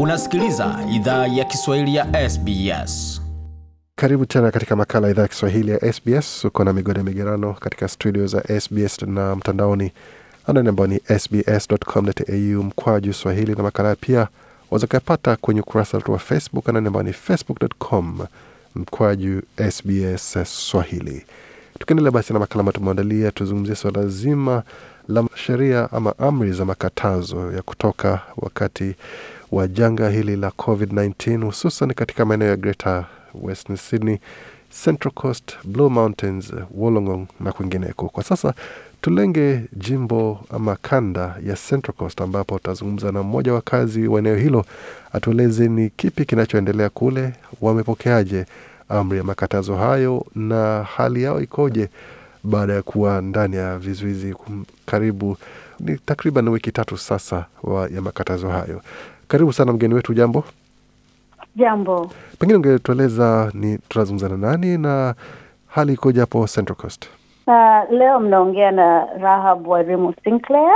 Unasikiliza idhaa ya Kiswahili ya SBS. Karibu tena katika makala idhaa ya Kiswahili ya SBS. Uko na migode migerano katika studio za SBS na mtandaoni anani ambao ni sbs.com.au mkwaju swahili, na makala pia waweza kuyapata kwenye ukurasa wetu wa Facebook anani ambao ni facebook.com mkwaju SBS Swahili. Tukiendelea basi na makala ambayo tumeandalia, tuzungumzia swala zima la sheria ama amri za makatazo ya kutoka wakati wa janga hili la COVID-19 hususan katika maeneo ya Greater Western Sydney, Central Coast, Blue Mountains, Wollongong na kwingineko. Kwa sasa tulenge jimbo ama kanda ya Central Coast, ambapo tutazungumza na mmoja wa kazi wa eneo hilo atueleze ni kipi kinachoendelea kule, wamepokeaje amri ya makatazo hayo na hali yao ikoje baada ya kuwa ndani ya vizuizi karibu ni takriban wiki tatu sasa wa ya makatazo hayo. Karibu sana mgeni wetu, jambo. Jambo. Pengine ungetueleza ni tunazungumza na nani na hali ikoje hapo Central Coast? Uh, leo mnaongea na Rahab Warimu Sinclair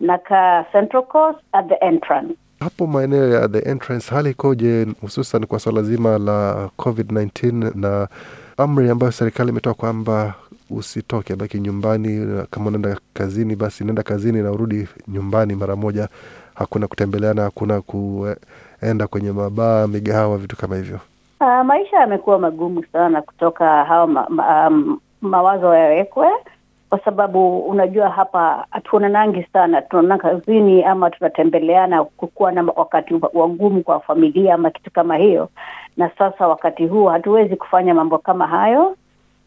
na ka Central Coast at the entrance. Hapo maeneo ya the entrance hali ikoje, hususan kwa swala zima la COVID-19 na amri ambayo serikali imetoa kwamba usitoke, baki nyumbani. Kama unaenda kazini, basi nenda kazini na urudi nyumbani mara moja. Hakuna kutembeleana, hakuna kuenda kwenye mabaa, migahawa, vitu kama hivyo. Uh, maisha yamekuwa magumu sana kutoka hawa ma, um, mawazo yawekwe, kwa sababu unajua hapa hatuonanangi sana, tunaona kazini ama tunatembeleana, kukuwa na wakati wagumu kwa familia ama kitu kama hiyo. Na sasa wakati huu hatuwezi kufanya mambo kama hayo,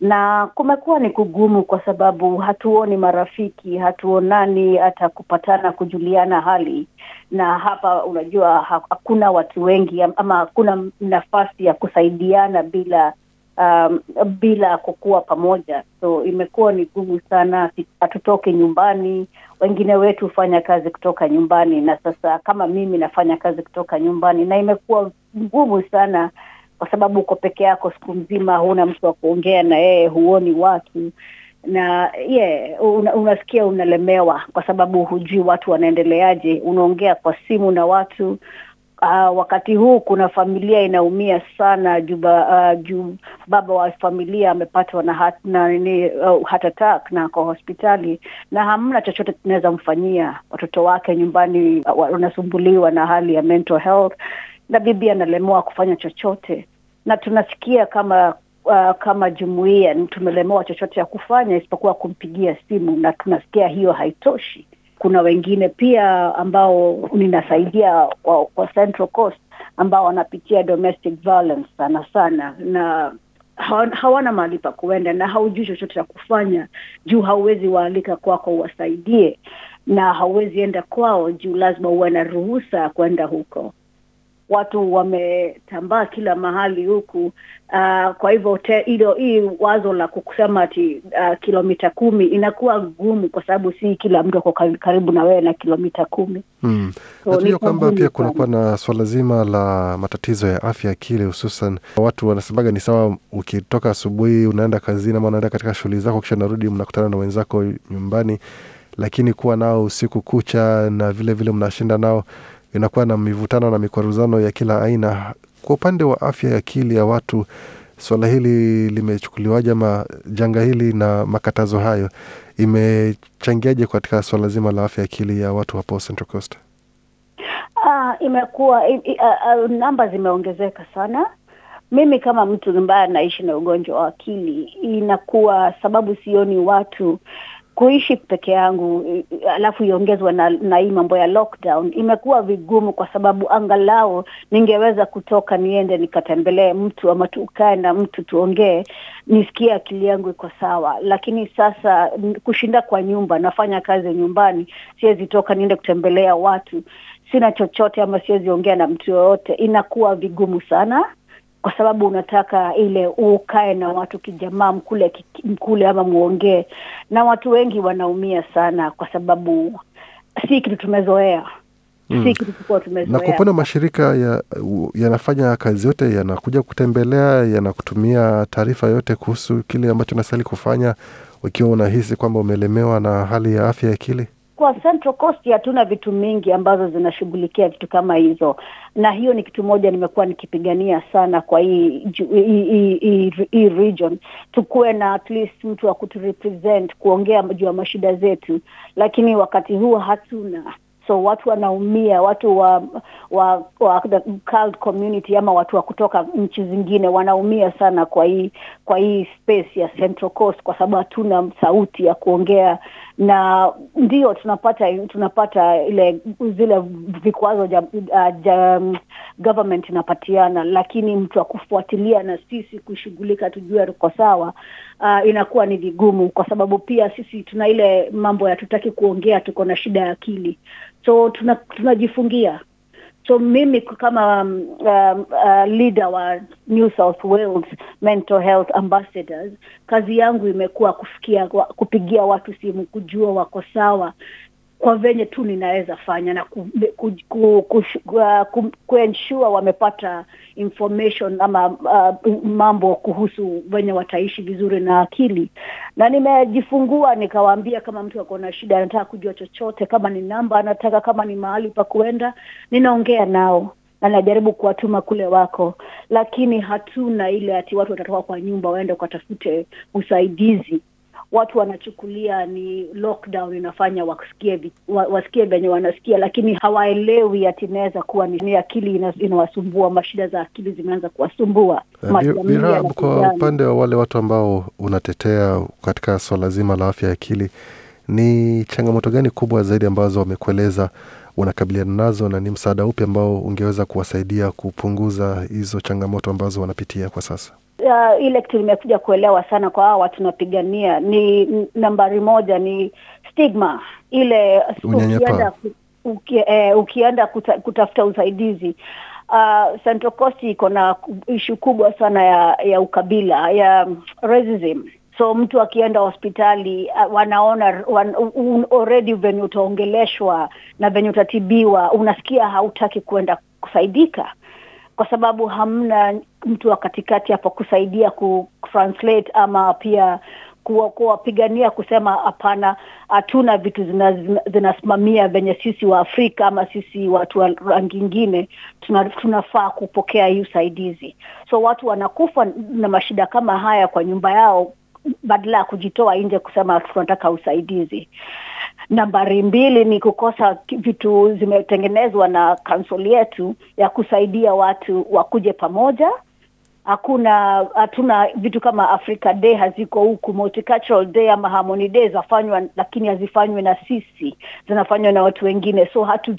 na kumekuwa ni kugumu kwa sababu hatuoni marafiki, hatuonani hata kupatana, kujuliana hali. Na hapa unajua hakuna watu wengi ama hakuna nafasi ya kusaidiana bila um, bila kukuwa pamoja, so imekuwa ni gumu sana. Hatutoke nyumbani, wengine wetu hufanya kazi kutoka nyumbani, na sasa kama mimi nafanya kazi kutoka nyumbani, na imekuwa ngumu sana kwa sababu uko peke yako siku mzima, huna mtu wa kuongea na yeye, huoni watu na yeah, una, unasikia unalemewa kwa sababu hujui watu wanaendeleaje. Unaongea kwa simu na watu Uh, wakati huu kuna familia inaumia sana juba, uh, juu baba wa familia amepatwa na hat, na nini uh, heart attack na kwa hospitali na hamna chochote tunaweza mfanyia. Watoto wake nyumbani wanasumbuliwa na hali ya mental health, na bibi analemewa kufanya chochote, na tunasikia kama uh, kama jumuia tumelemewa chochote ya kufanya isipokuwa kumpigia simu, na tunasikia hiyo haitoshi. Kuna wengine pia ambao ninasaidia kwa, kwa Central Coast ambao wanapitia domestic violence sana sana, na hawana mahali pa kuenda na haujui chochote cha kufanya. Juu hauwezi waalika kwako uwasaidie, na hauwezi enda kwao juu lazima uwe na ruhusa ya kwenda huko. Watu wametambaa kila mahali huku. Uh, kwa hivyo hilo hii wazo la kusema ati uh, kilomita kumi inakuwa gumu, kwa sababu si kila mtu ako karibu na wewe na kilomita kumi. Hmm. So, najua kwamba pia kunakuwa na swala zima la matatizo ya afya akili, hususan watu wanasemaga ni sawa, ukitoka asubuhi unaenda kazini ama unaenda katika shughuli zako, kisha narudi mnakutana na wenzako nyumbani, lakini kuwa nao usiku kucha na vile vile mnashinda nao inakuwa na mivutano na mikwaruzano ya kila aina. Kwa upande wa afya ya akili ya watu, suala hili limechukuliwaje, ama janga hili na makatazo hayo imechangiaje katika suala zima la afya ya akili ya watu hapo Central Coast? Ah, imekuwa uh, uh, namba zimeongezeka sana. Mimi kama mtu ambaye anaishi na ugonjwa wa akili, inakuwa sababu sioni watu kuishi peke yangu, alafu iongezwa na, na hii mambo ya lockdown, imekuwa vigumu, kwa sababu angalau ningeweza kutoka niende nikatembelee mtu ama tukae na mtu tuongee, nisikie akili yangu iko sawa. Lakini sasa kushinda kwa nyumba, nafanya kazi nyumbani, siwezi toka niende kutembelea watu, sina chochote ama siwezi ongea na mtu yoyote, inakuwa vigumu sana kwa sababu unataka ile ukae na watu kijamaa, mkule mkule ama mwongee na watu wengi wanaumia sana kwa sababu si kitu tumezoea. Mm. si kitu tulikuwa na tumezoea. kwa upande wa mashirika ya- yanafanya kazi yote, yanakuja kutembelea, yanakutumia taarifa yote kuhusu kile ambacho unastahili kufanya ukiwa unahisi kwamba umelemewa na hali ya afya ya akili. Kwa Central Coast hatuna vitu mingi ambazo zinashughulikia vitu kama hizo, na hiyo ni kitu moja nimekuwa nikipigania sana kwa hii region, tukuwe na at least mtu wa kuturepresent kuongea juu ya mashida zetu, lakini wakati huu hatuna. So watu wanaumia, watu wa wa, wa the cult community ama watu wa kutoka nchi zingine wanaumia sana kwa hii kwa hii space ya Central Coast, kwa sababu hatuna sauti ya kuongea, na ndio tunapata tunapata ile zile vikwazo ja, um, government inapatiana, lakini mtu akufuatilia kufuatilia na sisi kushughulika tujue tuko sawa uh, inakuwa ni vigumu, kwa sababu pia sisi tuna ile mambo ya tutaki kuongea, tuko na shida ya akili. So tuna tunajifungia so mimi kama um, um, uh, leader wa New South Wales mental health ambassadors kazi yangu imekuwa kufikia kupigia watu simu kujua wako sawa kwa venye tu ninaweza fanya na ku, ku, ku, ku, uh, ku, kuensure wamepata information ama uh, mambo kuhusu venye wataishi vizuri na akili. Na nimejifungua nikawaambia kama mtu ako na shida anataka kujua chochote kama ni namba anataka kama ni mahali pa kuenda ninaongea nao na najaribu kuwatuma kule wako. Lakini hatuna ile ati watu watatoka kwa nyumba waende ukatafute usaidizi watu wanachukulia ni lockdown inafanya wasikie wa- wasikie venye wanasikia lakini hawaelewi ati inaweza kuwa ni, akili inawasumbua mashida za akili zimeanza kuwasumbua Uh, kwa upande wa wale watu ambao unatetea katika swala zima la afya ya akili, ni changamoto gani kubwa zaidi ambazo wamekueleza wanakabiliana nazo, na ni msaada upi ambao ungeweza kuwasaidia kupunguza hizo changamoto ambazo wanapitia kwa sasa? Uh, ile kitu nimekuja kuelewa sana kwa hawa tunapigania. Ni nambari moja ni stigma. Ile ukienda, uki, eh, ukienda kuta, kutafuta usaidizi uh, Central Coast iko na ishu kubwa sana ya ya ukabila ya racism. So mtu akienda hospitali uh, wanaona wan, un, already venye utaongeleshwa na venye utatibiwa unasikia hautaki kuenda kusaidika kwa sababu hamna mtu wa katikati hapo kusaidia ku translate ama pia kuwapigania kusema hapana, hatuna vitu zina- zina- zinasimamia venye sisi wa Afrika ama sisi watu wa rangi ingine tuna, tunafaa kupokea hii usaidizi. So watu wanakufa na mashida kama haya kwa nyumba yao badala ya kujitoa nje kusema tunataka usaidizi. Nambari mbili ni kukosa vitu zimetengenezwa na kansol yetu ya kusaidia watu wakuje pamoja. Hakuna, hatuna vitu kama Africa Day haziko huku, Multicultural Day ama Harmony Day zafanywa, lakini hazifanywi na sisi, zinafanywa na watu wengine, so hatu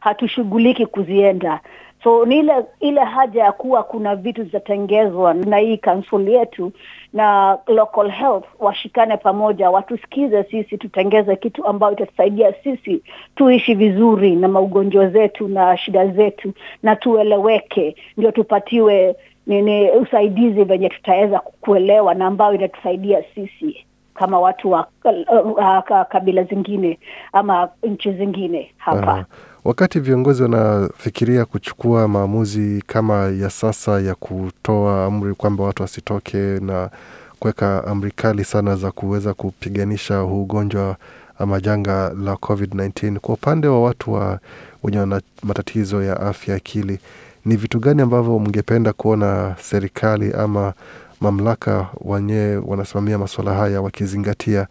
hatushughuliki kuzienda so ni ile ile haja ya kuwa kuna vitu zitatengezwa na hii kansuli yetu na local health washikane pamoja watusikize sisi tutengeze kitu ambayo itatusaidia sisi tuishi vizuri na maugonjwa zetu na shida zetu na tueleweke ndio tupatiwe nini usaidizi venye tutaweza kuelewa na ambayo inatusaidia sisi kama watu wa uh, uh, kabila zingine ama nchi zingine hapa Aha. Wakati viongozi wanafikiria kuchukua maamuzi kama ya sasa ya kutoa amri kwamba watu wasitoke na kuweka amri kali sana za kuweza kupiganisha huu ugonjwa ama janga la COVID-19, kwa upande wa watu wa wenye wana matatizo ya afya akili, ni vitu gani ambavyo mngependa kuona serikali ama mamlaka wenyewe wanasimamia masuala haya wakizingatia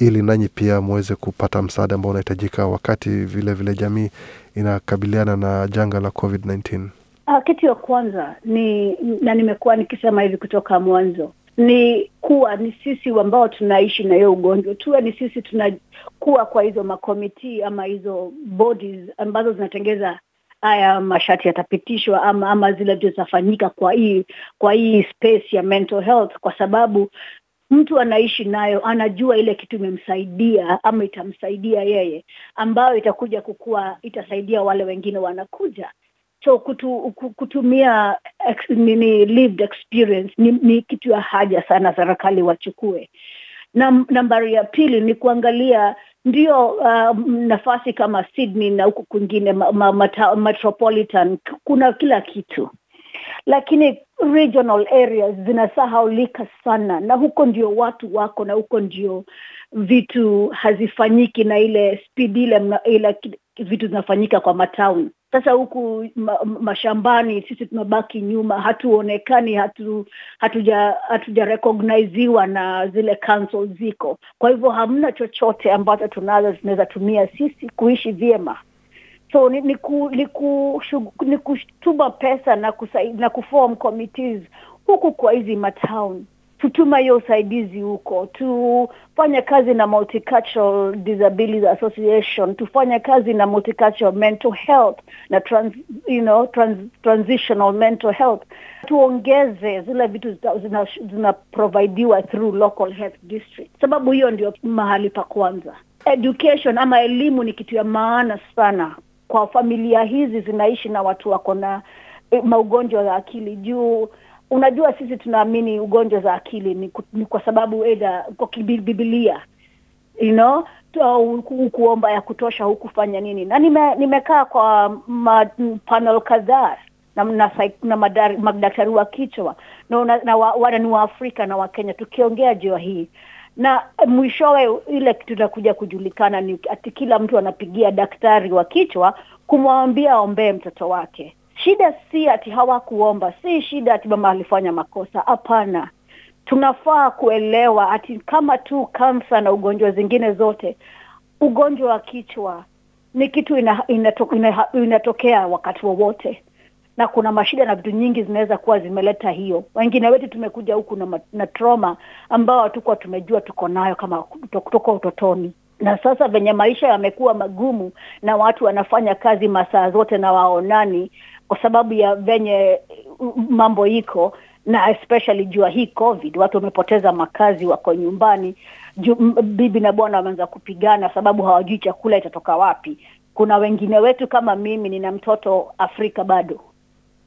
ili nanyi pia mweze kupata msaada ambao unahitajika wakati vilevile vile jamii inakabiliana na janga la COVID-19? Uh, kitu ya kwanza ni na nimekuwa nikisema hivi kutoka mwanzo ni kuwa ni sisi ambao tunaishi na hiyo ugonjwa tuwe ni sisi tunakuwa kwa hizo makomitii ama hizo bodies ambazo zinatengeza haya mashati yatapitishwa ama ama zile vitu zitafanyika kwa hii kwa hii space ya mental health kwa sababu mtu anaishi nayo anajua ile kitu imemsaidia ama itamsaidia yeye ambayo itakuja kukua itasaidia wale wengine wanakuja. So kutu, kutumia ex, nini lived experience ni, ni kitu ya haja sana serikali wachukue. Na nambari ya pili ni kuangalia ndio uh, nafasi kama Sydney na huku kwingine ma, ma, ma, metropolitan kuna kila kitu lakini regional areas zinasahaulika sana na huko ndio watu wako na huko ndio vitu hazifanyiki na ile speed ile, ile vitu zinafanyika kwa matauni. Sasa huku ma, mashambani sisi tunabaki nyuma, hatuonekani, hatu hatuja hatuja na zile council ziko. Kwa hivyo hamna chochote ambacho tunazo tunaweza tumia sisi kuishi vyema so ni, ni, ku, ni, ku, shug- ni kutuma pesa na kusai, na kuform committees huku kwa hizi matown. Tutuma hiyo usaidizi huko tufanye kazi na multicultural disability association tufanye kazi na multicultural mental health na trans, you know, trans, transitional mental health. Tuongeze zile vitu zina- zina- zinaprovidiwa through local health district. Sababu hiyo ndio mahali pa kwanza. Education ama elimu ni kitu ya maana sana kwa familia hizi zinaishi na watu wako na eh, maugonjwa ya akili. Juu unajua sisi tunaamini ugonjwa za akili ni, ni kwa sababu eda kwa kibibilia bibilia you know tu- kuomba ya kutosha hukufanya nini. Na nime, nimekaa kwa ma, panel kadhaa na, na, na madaktari wa kichwa na, na, na wa, wana ni wa Afrika na Wakenya tukiongea jua hii na mwishowe ile kitu inakuja kujulikana ni ati kila mtu anapigia daktari wa kichwa kumwambia aombee mtoto wake. Shida si ati hawakuomba, si shida ati mama alifanya makosa. Hapana, tunafaa kuelewa ati kama tu kansa na ugonjwa zingine zote, ugonjwa wa kichwa ni kitu ina, inato, ina, inatokea wakati wowote na kuna mashida na vitu nyingi zinaweza kuwa zimeleta hiyo. Wengine wetu tumekuja huku na, na trauma ambao hatukuwa tumejua tuko nayo kama kuto- kutoka utotoni, na sasa venye maisha yamekuwa magumu na watu wanafanya kazi masaa zote na waonani kwa sababu ya venye mambo iko na especially jua hii COVID, watu wamepoteza makazi, wako nyumbani bibi na bwana wameanza kupigana sababu hawajui chakula itatoka wapi. Kuna wengine wetu kama mimi, nina mtoto Afrika bado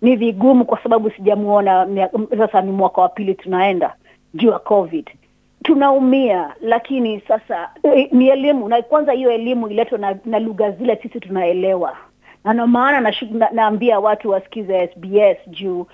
ni vigumu kwa sababu sijamuona sasa ni mwaka wa pili tunaenda juu ya covid. Tunaumia lakini sasa eh, ni elimu na kwanza hiyo elimu iletwe na, na lugha zile sisi tunaelewa. Na ndio maana na, naambia watu wasikize sbs juu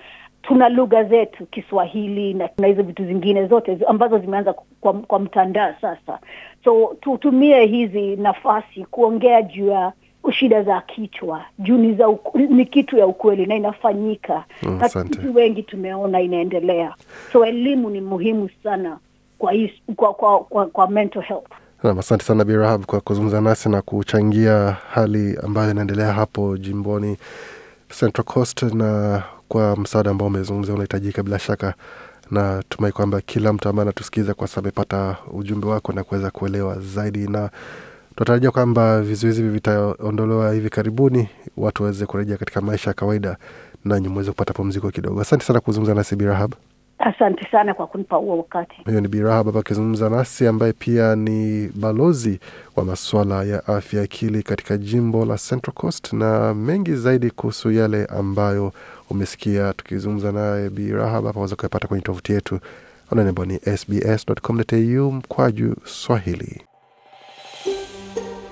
tuna lugha zetu kiswahili na tuna hizo vitu zingine zote ambazo zimeanza kwa, kwa mtandao sasa. So tutumie hizi nafasi kuongea juu ya shida za kichwa juu ni za uku- ni kitu ya ukweli na inafanyika. Mm, na sisi wengi tumeona inaendelea. So elimu ni muhimu sana kwa, is, kwa, kwa, kwa, kwa mental health. Nam, asante sana Bi Rahab kwa kuzungumza nasi na kuchangia hali ambayo inaendelea hapo jimboni Central Coast na kwa msaada ambao umezungumzia unahitajika bila shaka, na tumai kwamba kila mtu ambaye anatusikiza kwa sasa amepata ujumbe wako na kuweza kuelewa zaidi, na tunatarajia kwamba vizuizi hivi vitaondolewa hivi karibuni, watu waweze kurejea katika maisha ya kawaida nanyi mweze kupata pumziko kidogo. Asante sana kuzungumza nasi Bi Rahab. asante sana kwa kunipa huo wakati Huyo ni Birahab hapa akizungumza nasi, ambaye pia ni balozi wa masuala ya afya akili katika jimbo la Central Coast, na mengi zaidi kuhusu yale ambayo umesikia tukizungumza naye Birahab hapa waweza kuyapata kwenye tovuti yetu ambayo ni sbs.com.au mkwaju Swahili.